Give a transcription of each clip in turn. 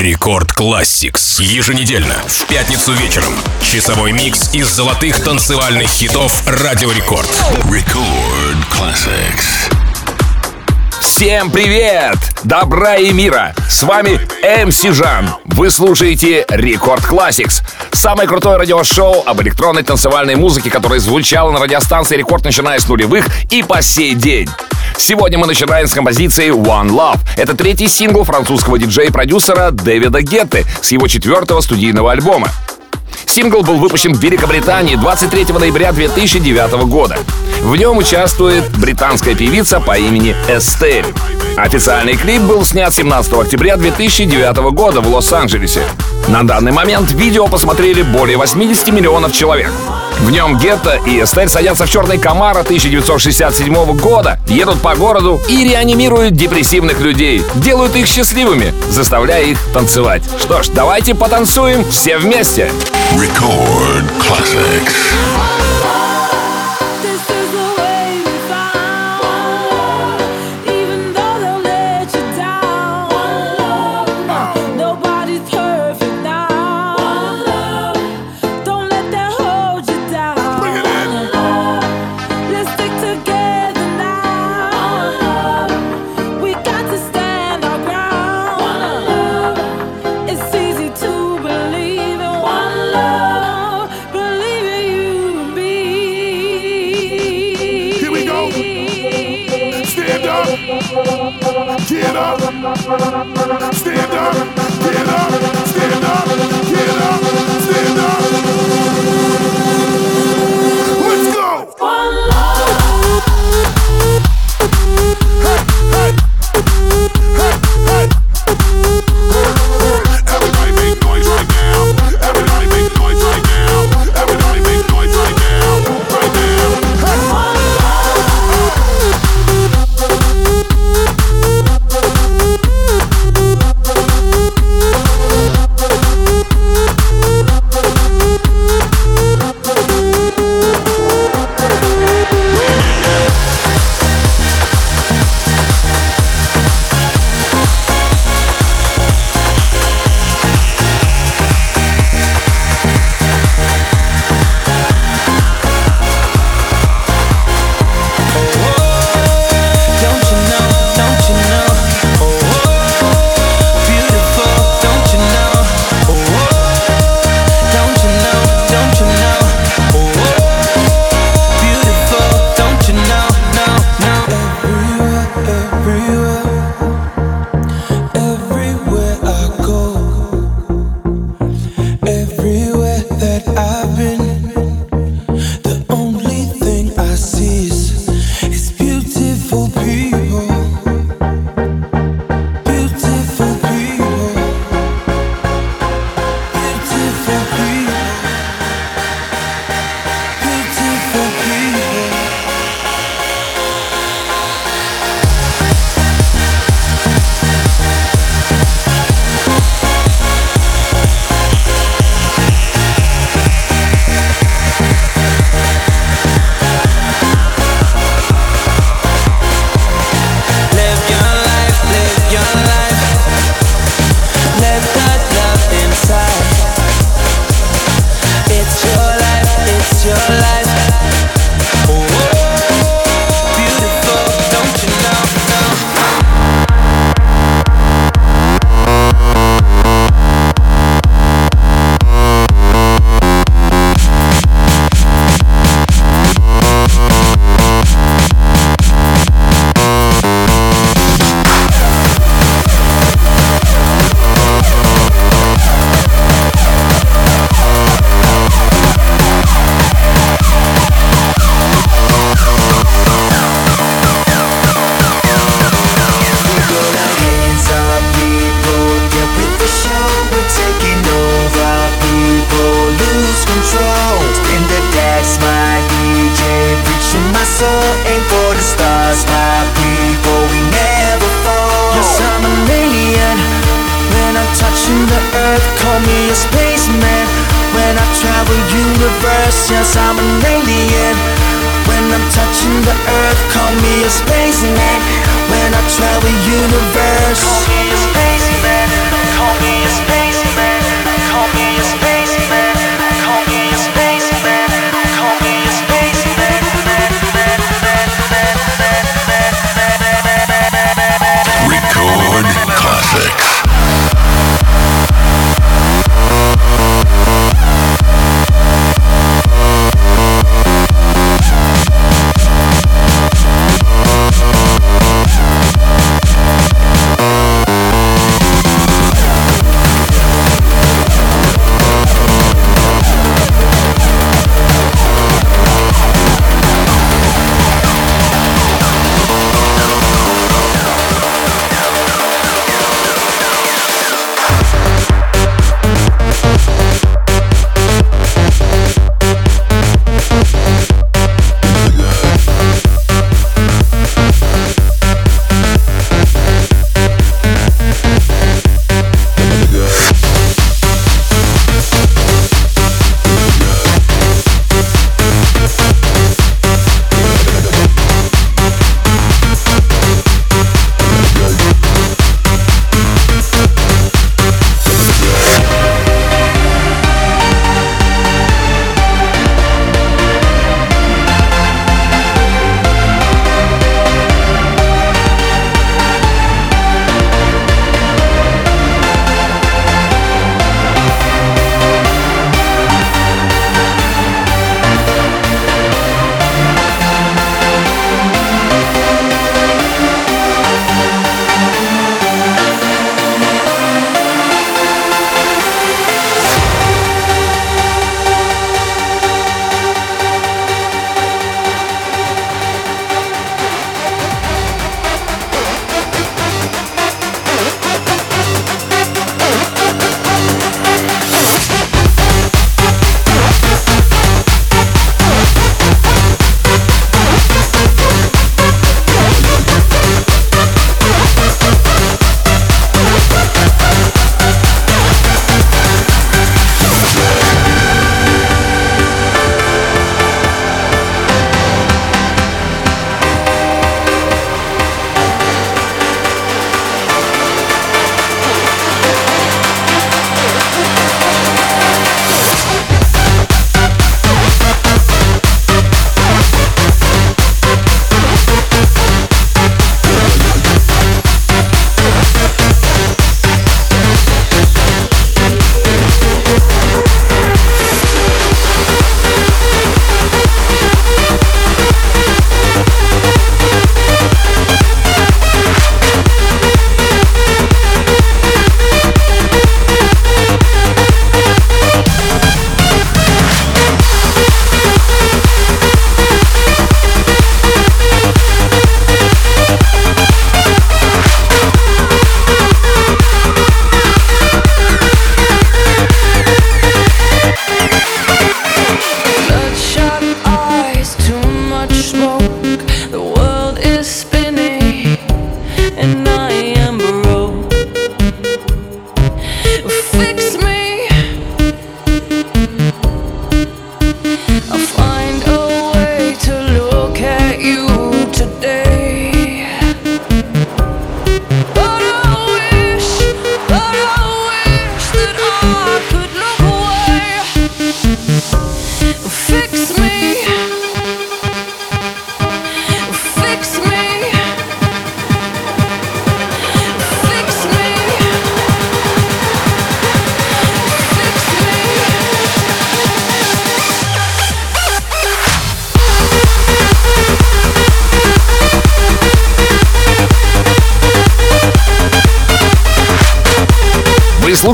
Record Classics. Еженедельно, в пятницу вечером. Часовой микс из золотых танцевальных хитов Радио Рекорд. Record Classics. Всем привет! Добра и мира! С вами MC Жан. Вы слушаете Record Classics. Самое крутое радиошоу об электронной танцевальной музыке, которое звучало на радиостанции Рекорд, начиная с нулевых и по сей день. Сегодня мы начинаем с композиции One Love. Это третий сингл французского диджея-продюсера Дэвида Гетты с его четвертого студийного альбома. Сингл был выпущен в Великобритании 23 ноября 2009 года. В нем участвует британская певица по имени Эстель. Официальный клип был снят 17 октября 2009 года в Лос-Анджелесе. На данный момент видео посмотрели более 80 миллионов человек. В нем Гетто и Эстель садятся в черный Камара 1967 года, едут по городу и реанимируют депрессивных людей, делают их счастливыми, заставляя их танцевать. Что ж, давайте потанцуем все вместе. Record Classics.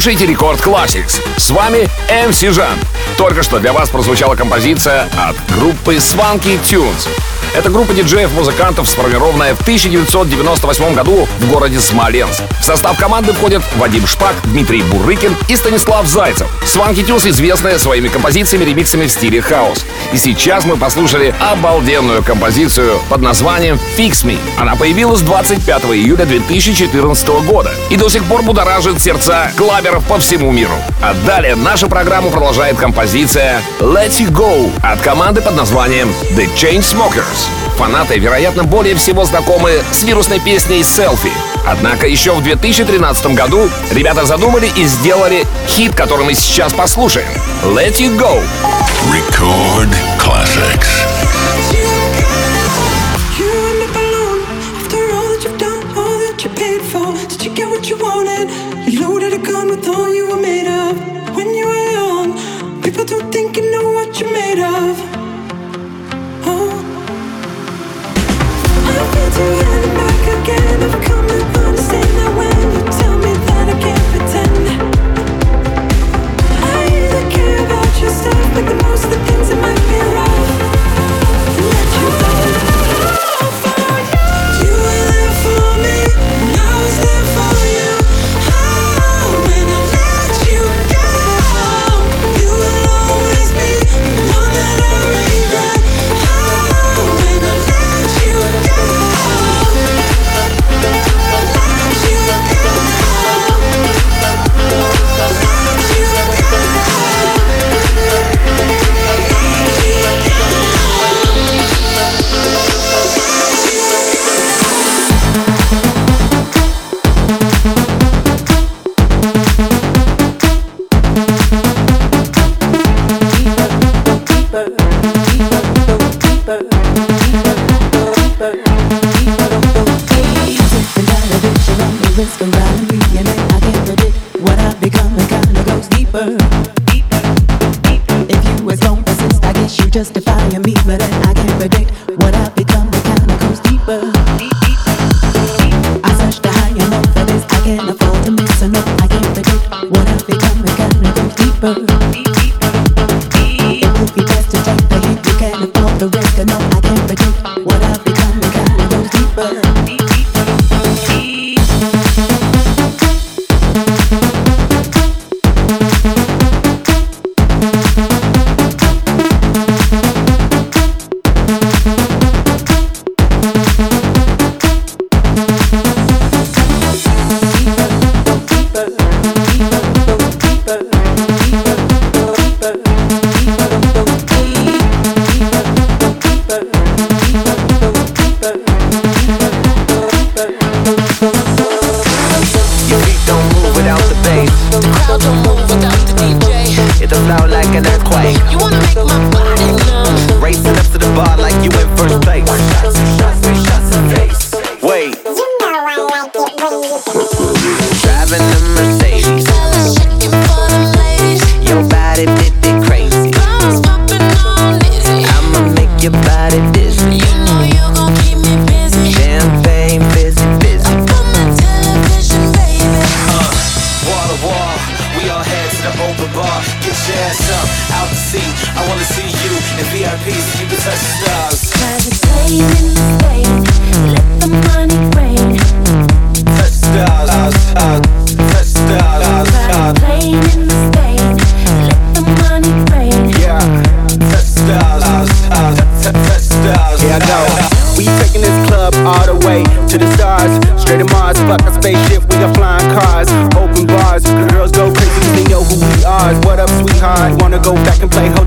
Слушаете Рекорд Classics. С вами MC Жан. Только что для вас прозвучала композиция от группы Swanky Tunes. Это группа диджеев-музыкантов, сформированная в 1998 году в городе Смоленск. В состав команды входят Вадим Шпак, Дмитрий Бурыкин и Станислав Зайцев. Swanky Tunes известны своими композициями, ремиксами в стиле хаос. И сейчас мы послушали обалденную композицию под названием «Fix Me». Она появилась 25 июля 2014 года и до сих пор будоражит сердца клаберов по всему миру. А далее нашу программу продолжает композиция «Let You Go» от команды под названием «The Chainsmokers». Фанаты, вероятно, более всего знакомы с вирусной песней «Селфи». Однако еще в 2013 году ребята задумали и сделали хит, который мы сейчас послушаем. «Let You Go». Record classics. I guess justify me, but then I can't predict what I've become. It kinda goes deeper. I searched the a no. I can't predict what I've become. It kinda goes deeper.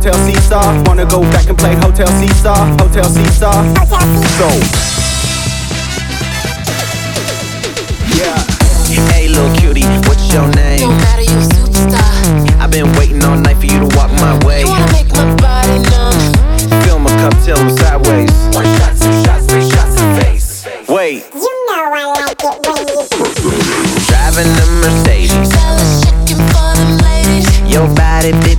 Hotel Seesaw? Wanna go back and play Hotel Seesaw? Hotel Seesaw? So. Yeah. Hey, little cutie, what's your name? Don't matter, you a superstar. I've been waiting all night for you to walk my way. You wanna make my body numb. Fill my cup till I'm sideways. One shot, two shots, three shots in face. Wait. You know I like it when you Driving a Mercedes. Fellas shaking for them ladies. Your body fit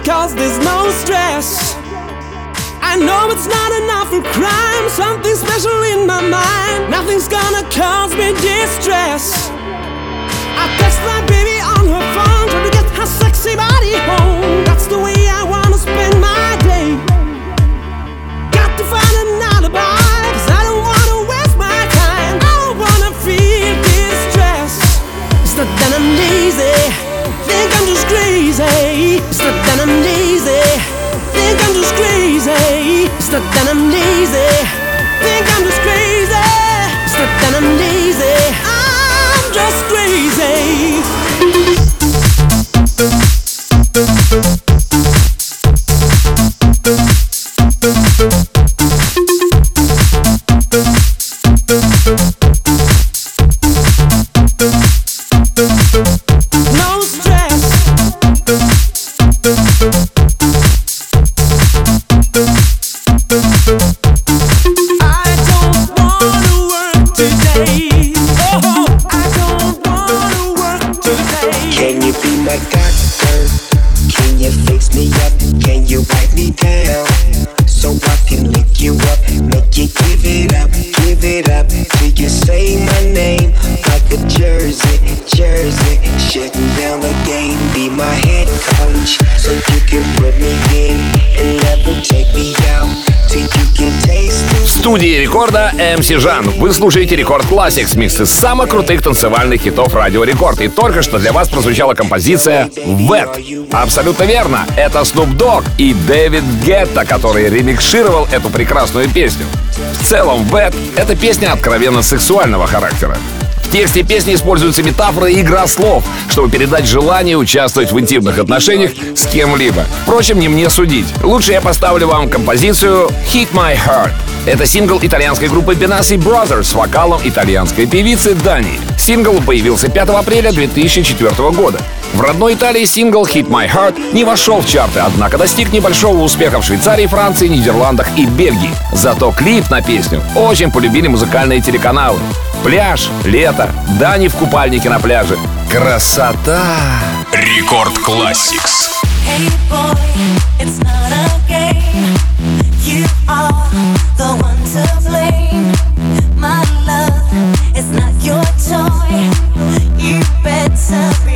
because there's no stress. I know it's not enough for crime, something special in my mind. Nothing's gonna cause me distress. I text my baby on her phone, trying to get her sexy body home. just crazy. It's not that I'm lazy. Think I'm just crazy. It's not that I'm lazy. Think I'm just crazy. It's not that I'm lazy. I'm just crazy. Сижан. Вы слушаете Рекорд Classics, микс из самых крутых танцевальных хитов Радио Рекорд. И только что для вас прозвучала композиция «Вет». Абсолютно верно, это Snoop Dogg и Дэвид Гетта, который ремикшировал эту прекрасную песню. В целом, «Вет» — это песня откровенно сексуального характера. В тексте песни используются метафоры и игра слов, чтобы передать желание участвовать в интимных отношениях с кем-либо. Впрочем, не мне судить. Лучше я поставлю вам композицию «Hit My Heart». Это сингл итальянской группы Benassi Brothers с вокалом итальянской певицы Дани. Сингл появился 5 апреля 2004 года. В родной Италии сингл «Hit My Heart» не вошел в чарты, однако достиг небольшого успеха в Швейцарии, Франции, Нидерландах и Бельгии. Зато клип на песню очень полюбили музыкальные телеканалы. Пляж, лето, Дани в купальнике на пляже. Красота! Рекорд. Hey boy, it's not a game. You are the one to blame. My love is not your toy. You better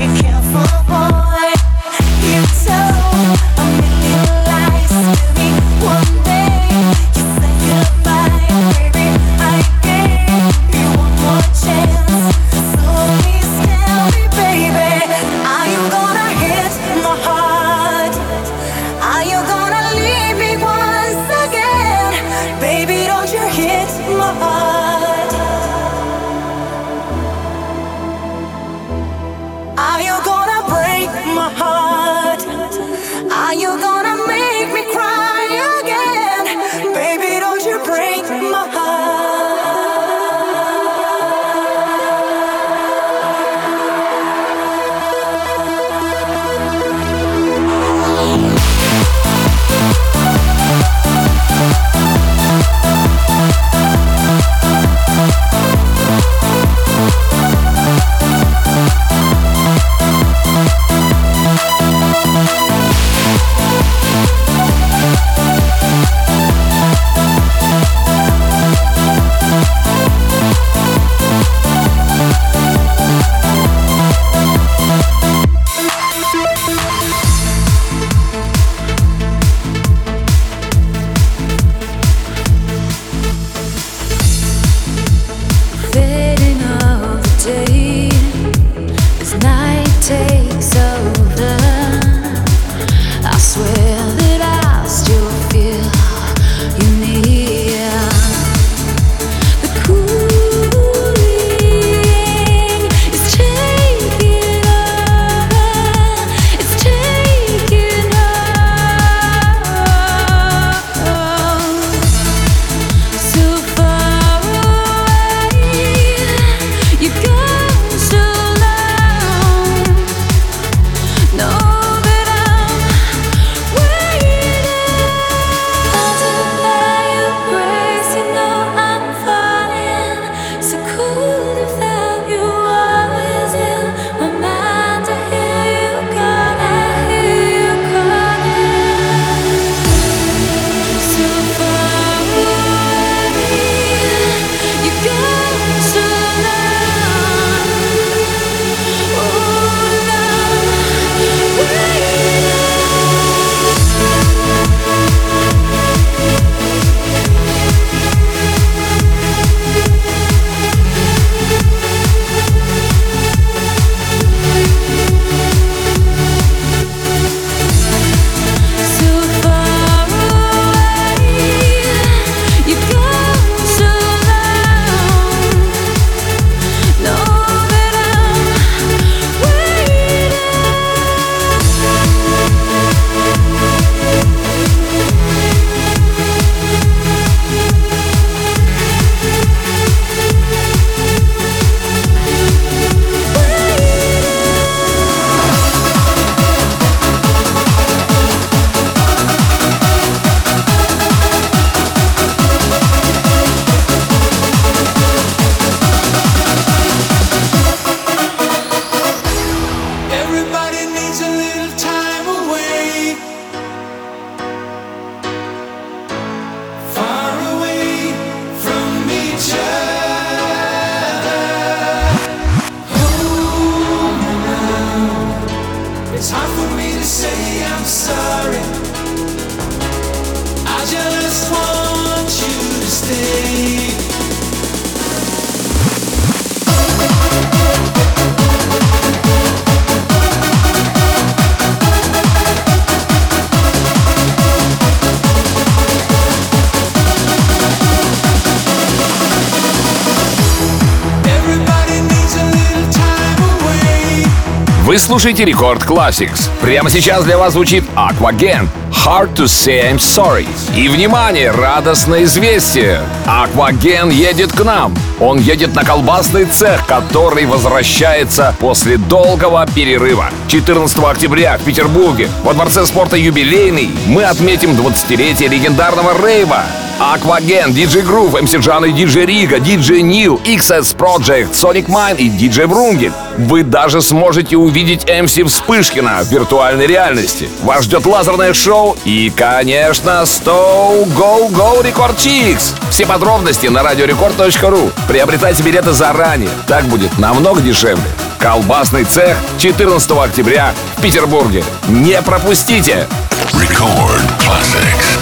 слушаете Рекорд Classics. Прямо сейчас для вас звучит Aquagen. Hard to say I'm sorry. И, внимание, радостное известие. Aquagen едет к нам. Он едет на колбасный цех, который возвращается после долгого перерыва. 14 октября в Петербурге во Дворце спорта «Юбилейный» мы отметим 20-летие легендарного рейва. Aquagen, DJ Groove, MC Джан и DJ Рига, DJ Нил, XS Project, Sonic Mine и DJ Врунгель. Вы даже сможете увидеть MC Вспышкина в виртуальной реальности. Вас ждет лазерное шоу и, конечно, 100 Go Go Record Chicks. Все подробности на радиорекорд.ру. Приобретайте билеты заранее. Так будет намного дешевле. Колбасный цех 14 октября в Петербурге. Не пропустите! Record classics.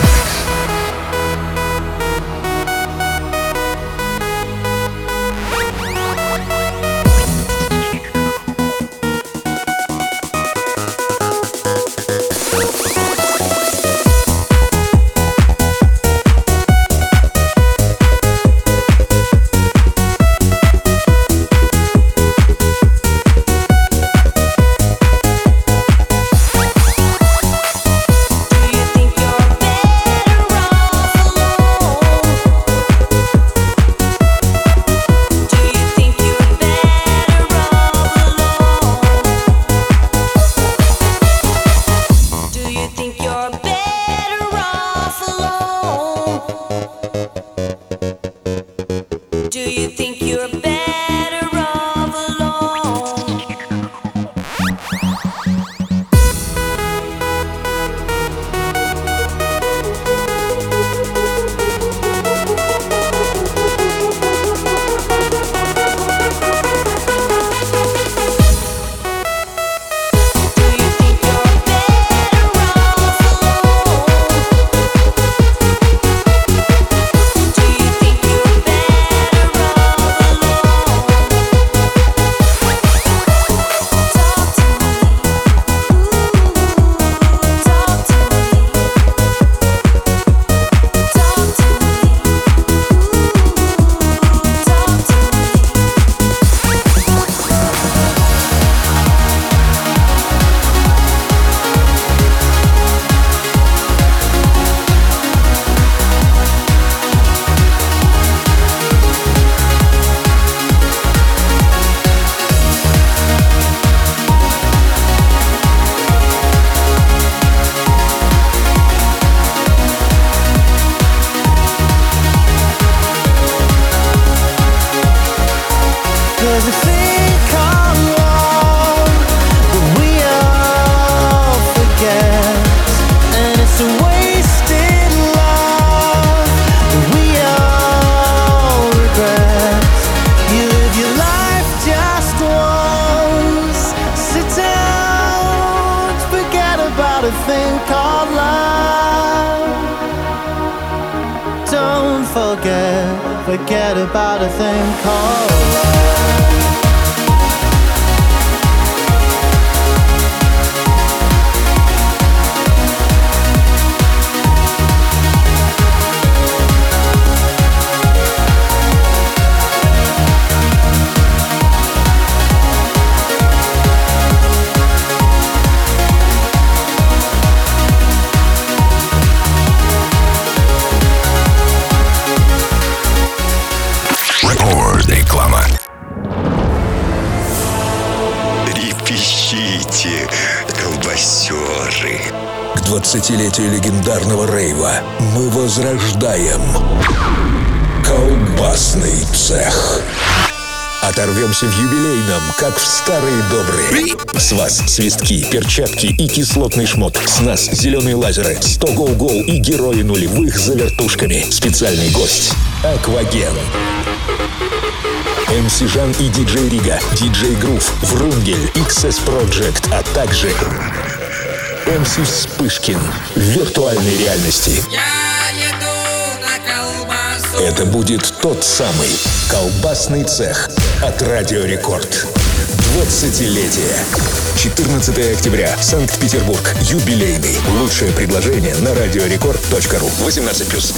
С вас свистки, перчатки и кислотный шмот. С нас зеленые лазеры, 100 гоу-гоу и герои нулевых за вертушками. Специальный гость — Акваген. МС Жан и диджей Рига, диджей Грув, Врунгель, XS Project, а также МС Вспышкин в виртуальной реальности. Это будет тот самый колбасный цех от Радио Рекорд. 20-летие. 14 октября. Санкт-Петербург. Юбилейный. Лучшее предложение на радиорекорд.ру. 18+.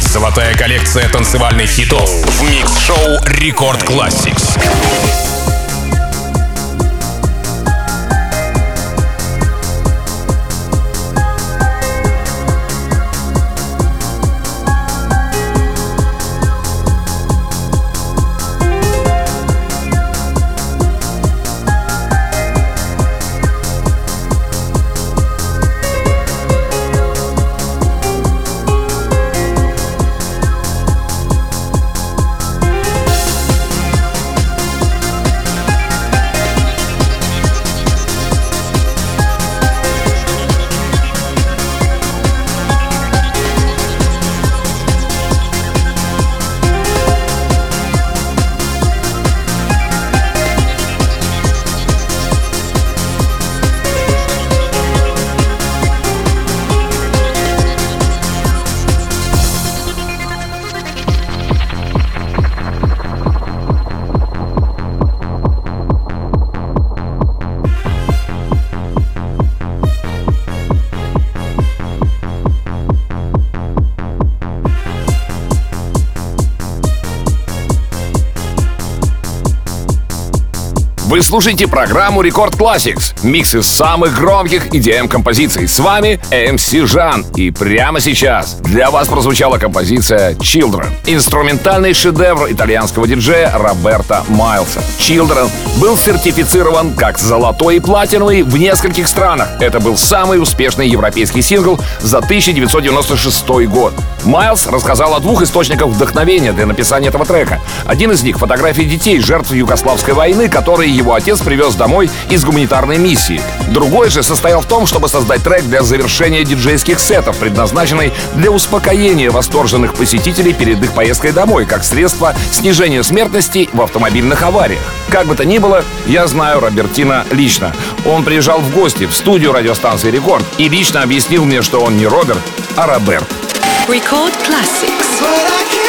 Золотая коллекция танцевальных хитов в микс-шоу Рекорд Classics. Вы слушаете программу Record Classics. Микс из самых громких EDM-композиций. С вами MC Жан. И прямо сейчас для вас прозвучала композиция Children. Инструментальный шедевр итальянского диджея Роберта Майлса. Children был сертифицирован как золотой и платиновый в нескольких странах. Это был самый успешный европейский сингл за 1996 год. Майлз рассказал о двух источниках вдохновения для написания этого трека. Один из них — фотографии детей, жертв Югославской войны, которые его отец привез домой из гуманитарной миссии. Другой же состоял в том, чтобы создать трек для завершения диджейских сетов, предназначенный для успокоения восторженных посетителей перед их поездкой домой, как средство снижения смертности в автомобильных авариях. Как бы то ни было, я знаю Робертина лично. Он приезжал в гости в студию радиостанции «Рекорд» и лично объяснил мне, что он не Роберт, а Роберт. Record Classics.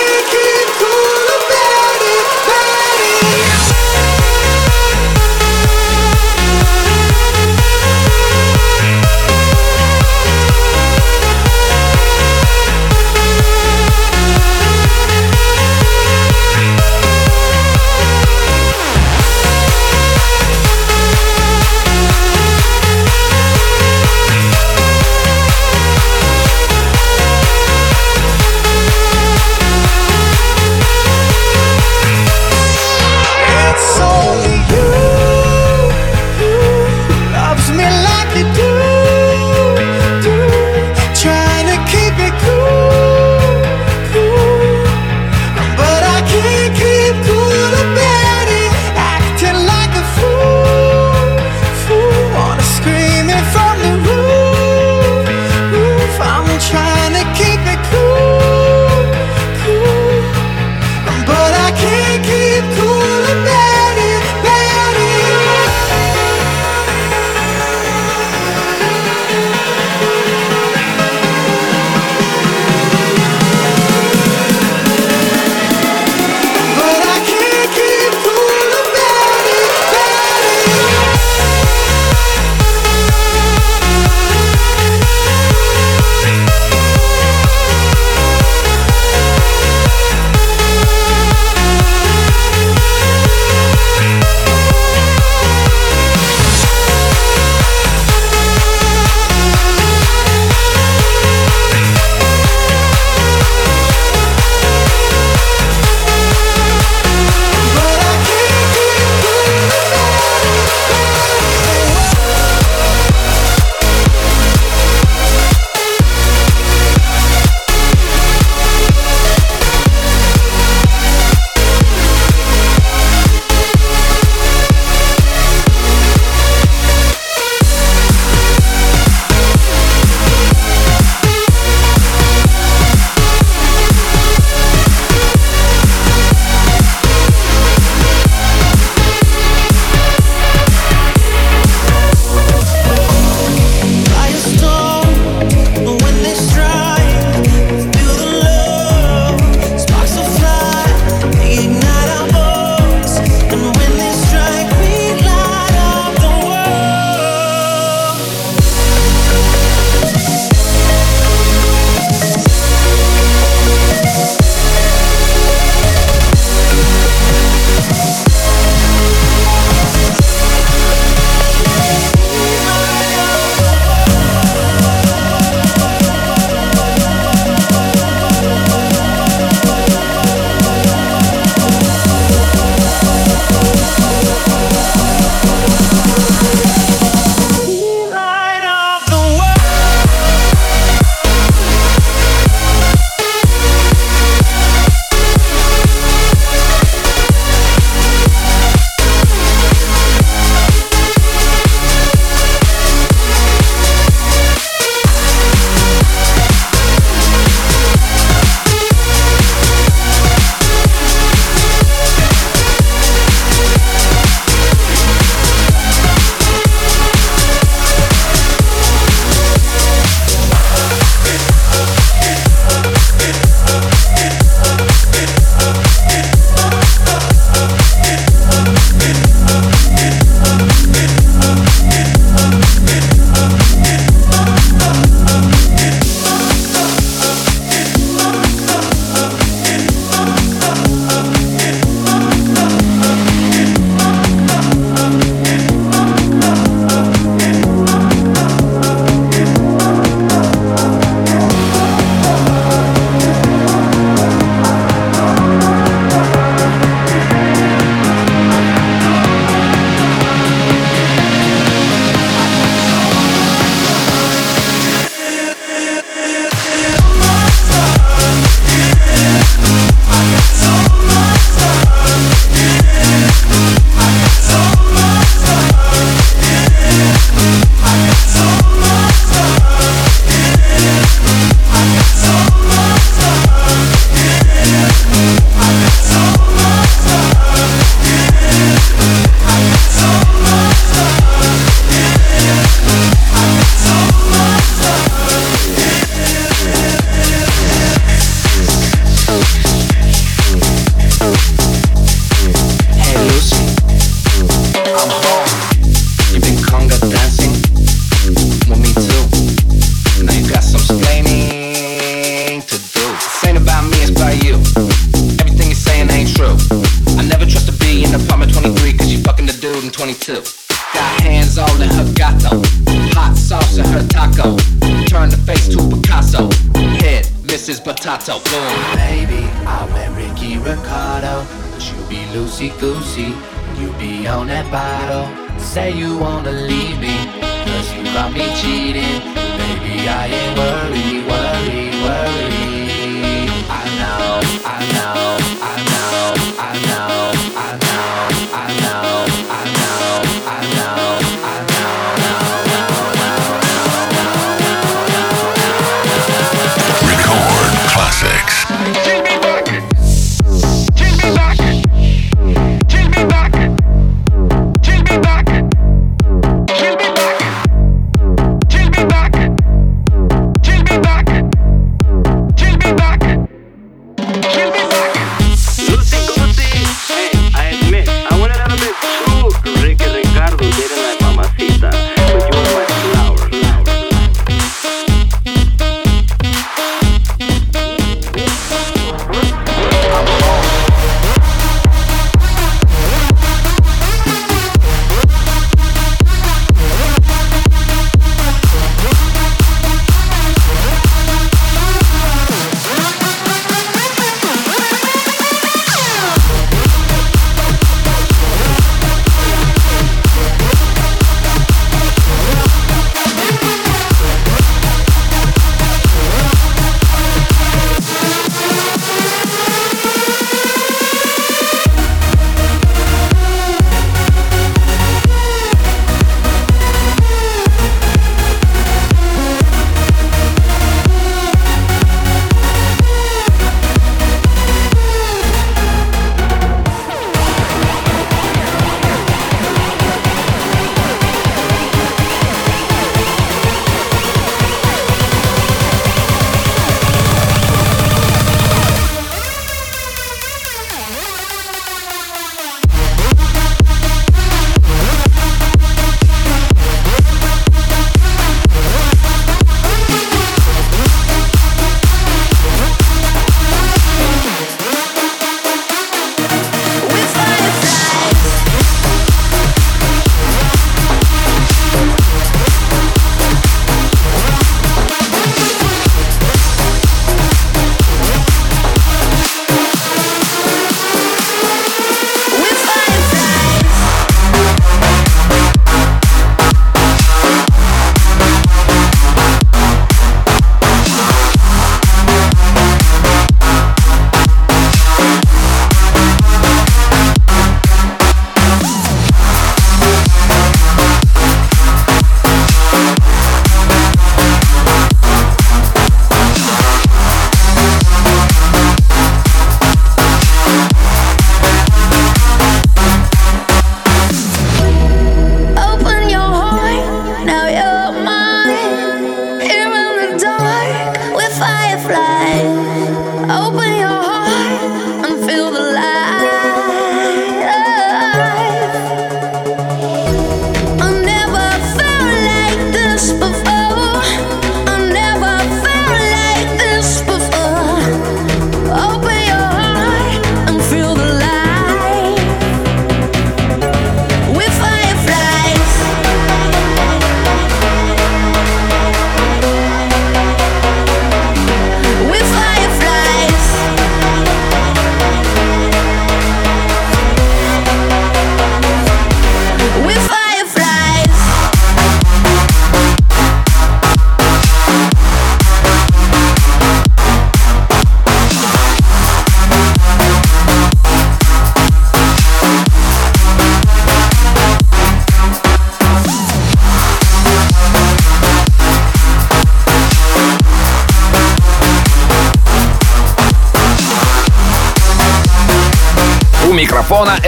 Potato. Boom. Baby, I met Ricky Ricardo. But you be loosey goosey. You be on that bottle. Say you wanna leave me. Cause you got me cheating. Baby, I ain't worried, worried, worried.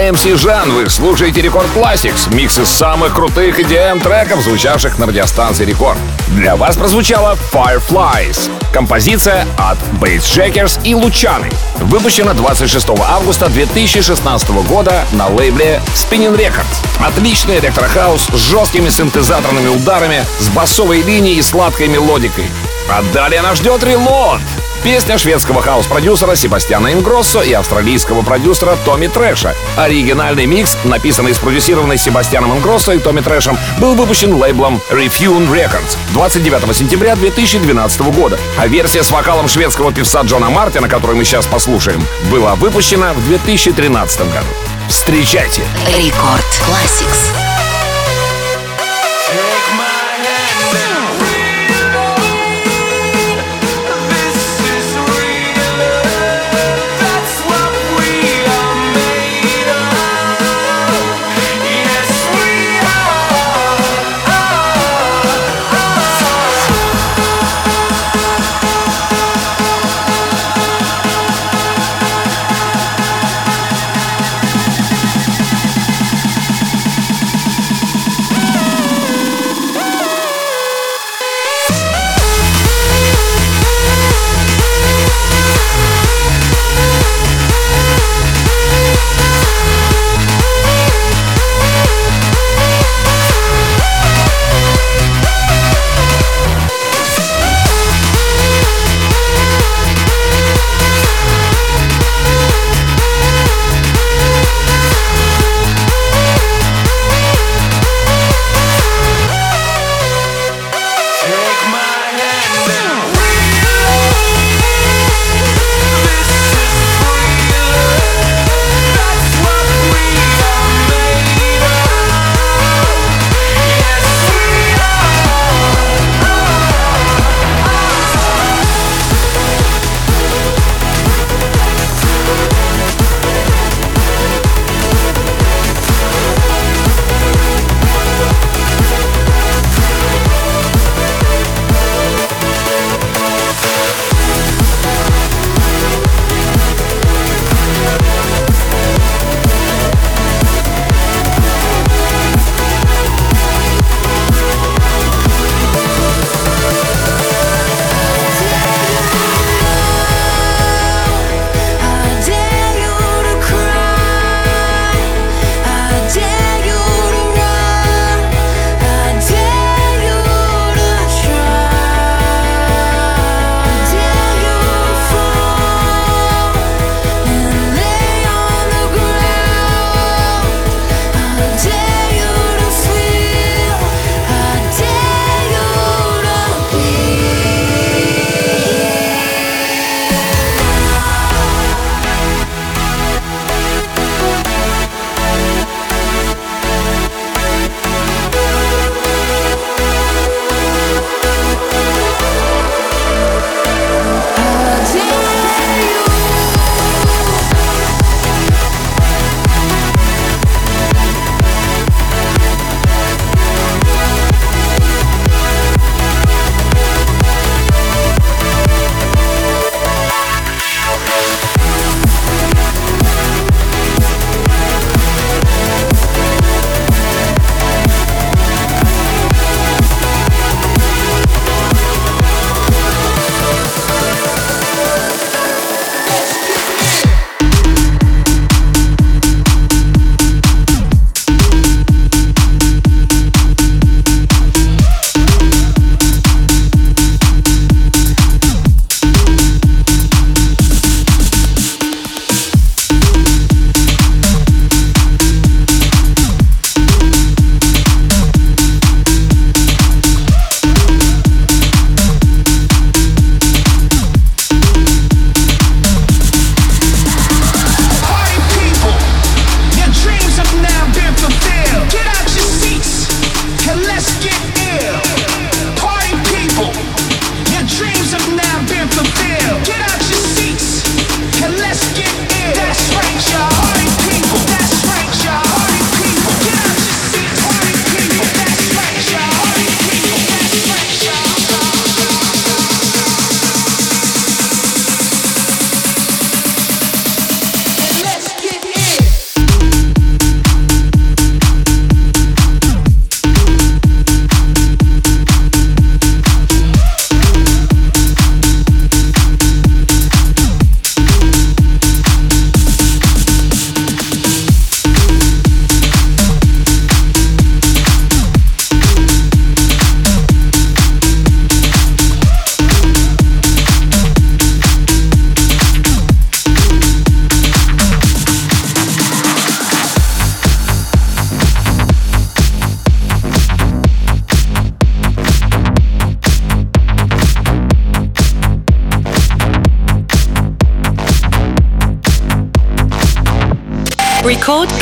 MC Жан. Вы слушаете Record Classics. Микс из самых крутых EDM треков, звучавших на радиостанции Рекорд. Для вас прозвучала Fireflies. Композиция от Bassjackers и Лучаны. Выпущена 26 августа 2016 года на лейбле Spinnin' Records. Отличный электрохаус с жесткими синтезаторными ударами, с басовой линией и сладкой мелодикой. А далее нас ждет Reload. Песня шведского хаус-продюсера Себастьяна Ингроссо и австралийского продюсера Томми Трэша. Оригинальный микс, написанный и спродюсированный Себастьяном Ингроссо и Томми Трэшем, был выпущен лейблом Refune Records 29 сентября 2012 года. А версия с вокалом шведского певца Джона Мартина, которую мы сейчас послушаем, была выпущена в 2013 году. Встречайте! Рекорд Classics. Code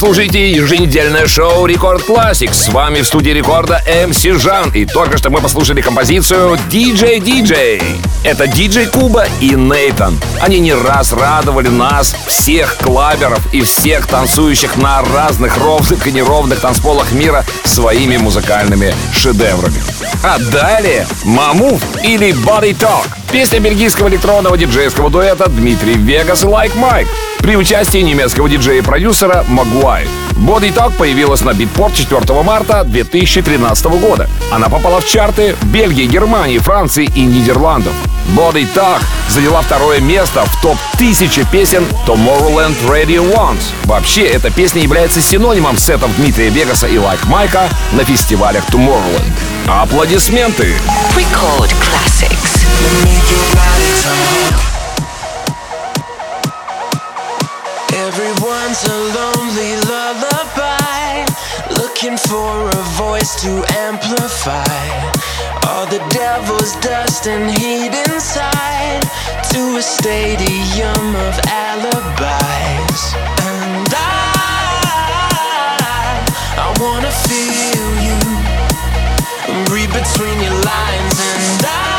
слушаете еженедельное шоу Record Classics. С вами в студии рекорда MC Жан. И только что мы послушали композицию DJ DJ. Это DJ Куба и Нейтан. Они не раз радовали нас, всех клаберов и всех танцующих на разных ровных и неровных танцполах мира своими музыкальными шедеврами. А далее Mammoth или Body Talk. Песня бельгийского электронного диджейского дуэта Дмитрий Вегас и Like Mike при участии немецкого диджея-продюсера Магуай. Body Talk появилась на Beatport 4 марта 2013 года. Она попала в чарты Бельгии, Германии, Франции и Нидерландов. Body Talk заняла второе место в топ-1000 песен Tomorrowland Radio Ones. Вообще, эта песня является синонимом сетов Дмитрия Вегаса и Лайк Майка на фестивалях Tomorrowland. Аплодисменты! Record Classics. Mind's a lonely lullaby, looking for a voice to amplify. All the devil's dust and heat inside? To a stadium of alibis. And I, I wanna feel you, read between your lines, and I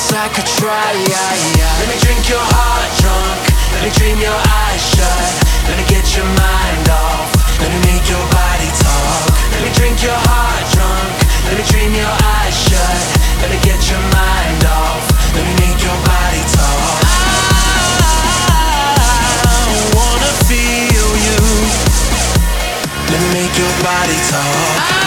Promise I could try. Let me drink your heart drunk. Let me dream your eyes shut. Let me get your mind off. Let me make your body talk. Let me drink your heart drunk. Let me dream your eyes shut. Let me get your mind off. Let me make your body talk. I wanna feel you. Let me make your body talk.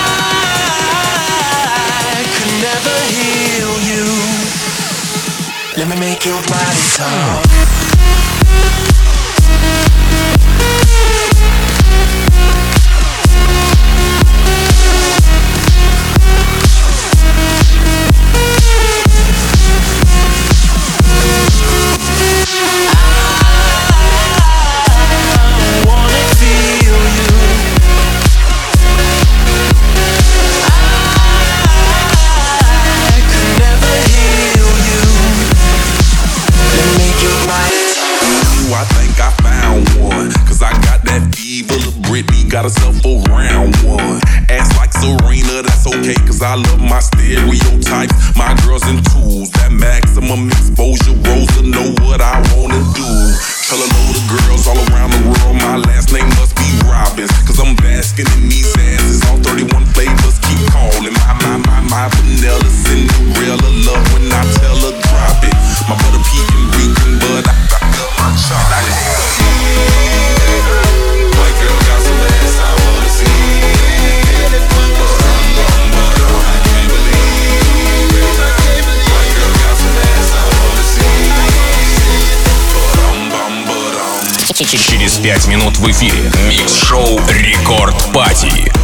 Let me make your body talk. gotta self-fool в эфире микс-шоу Рекорд Пати.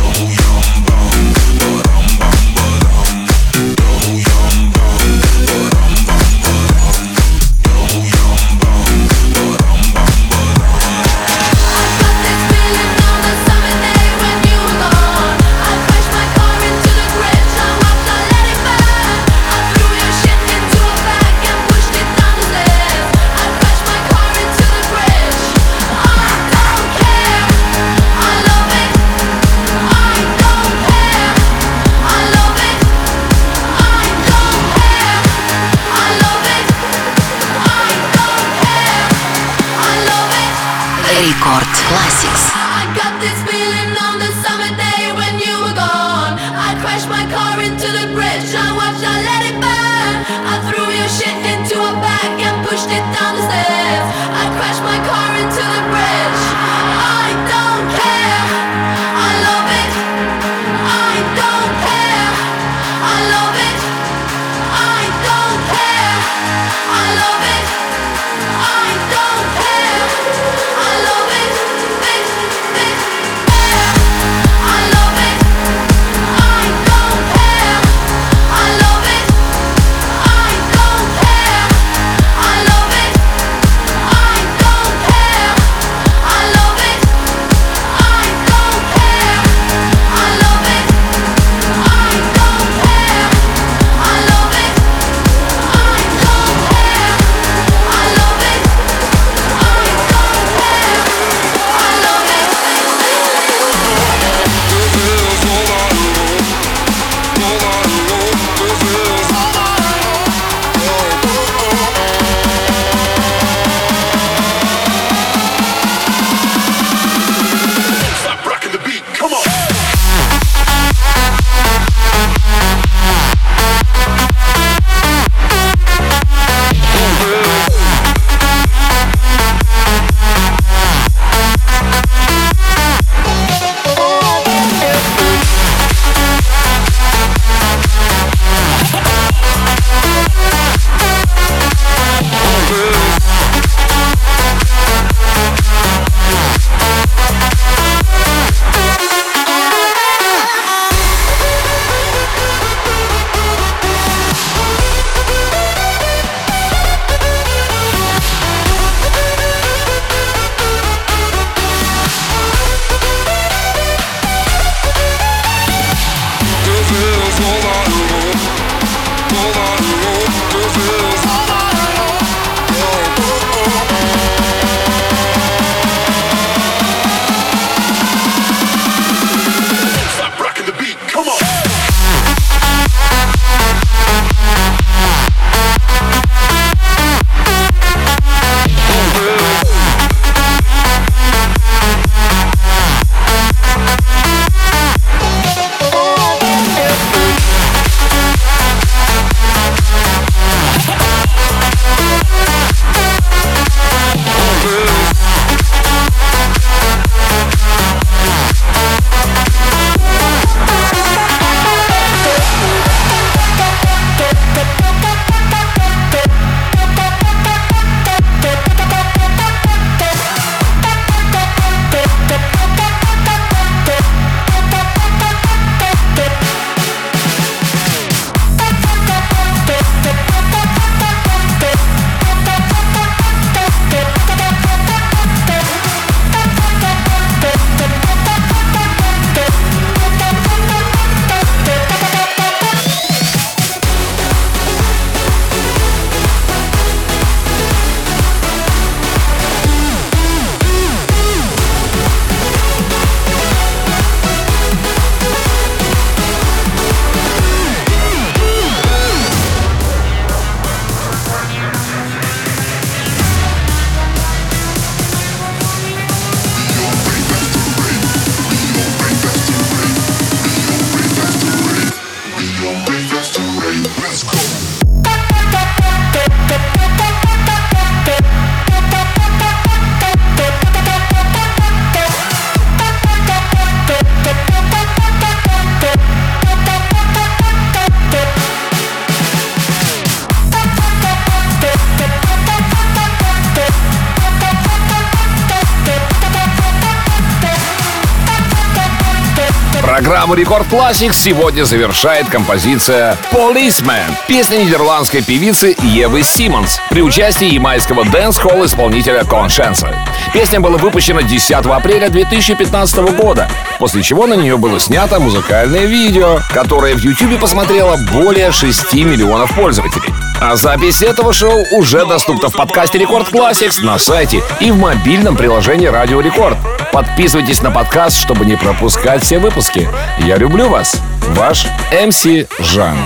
Программу Record Classics сегодня завершает композиция Policeman, песня нидерландской певицы Евы Симмонс при участии ямайского дэнс-холл исполнителя Konshens. Песня была выпущена 10 апреля 2015 года, после чего на нее было снято музыкальное видео, которое в YouTube посмотрело более 6 миллионов пользователей. А запись этого шоу уже доступна в подкасте Record Classics на сайте и в мобильном приложении Радио Рекорд. Подписывайтесь на подкаст, чтобы не пропускать все выпуски. Я люблю вас. Ваш МС Жан.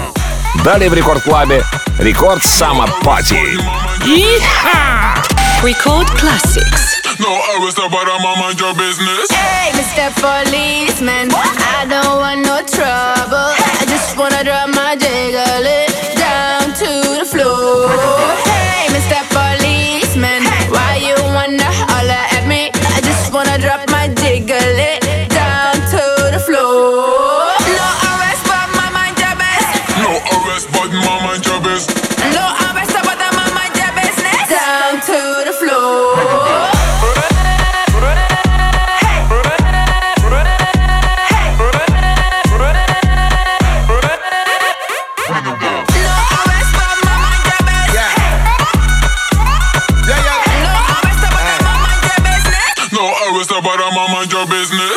Далее в Рекорд Клабе Рекорд Summer Party. Record Classics. No arrest about a man mind your business. Hey, Mr. Policeman, I don't want no trouble. I just wanna drop my jiggle it down to the floor. Hey, Mr. Policeman, why you wanna drop business.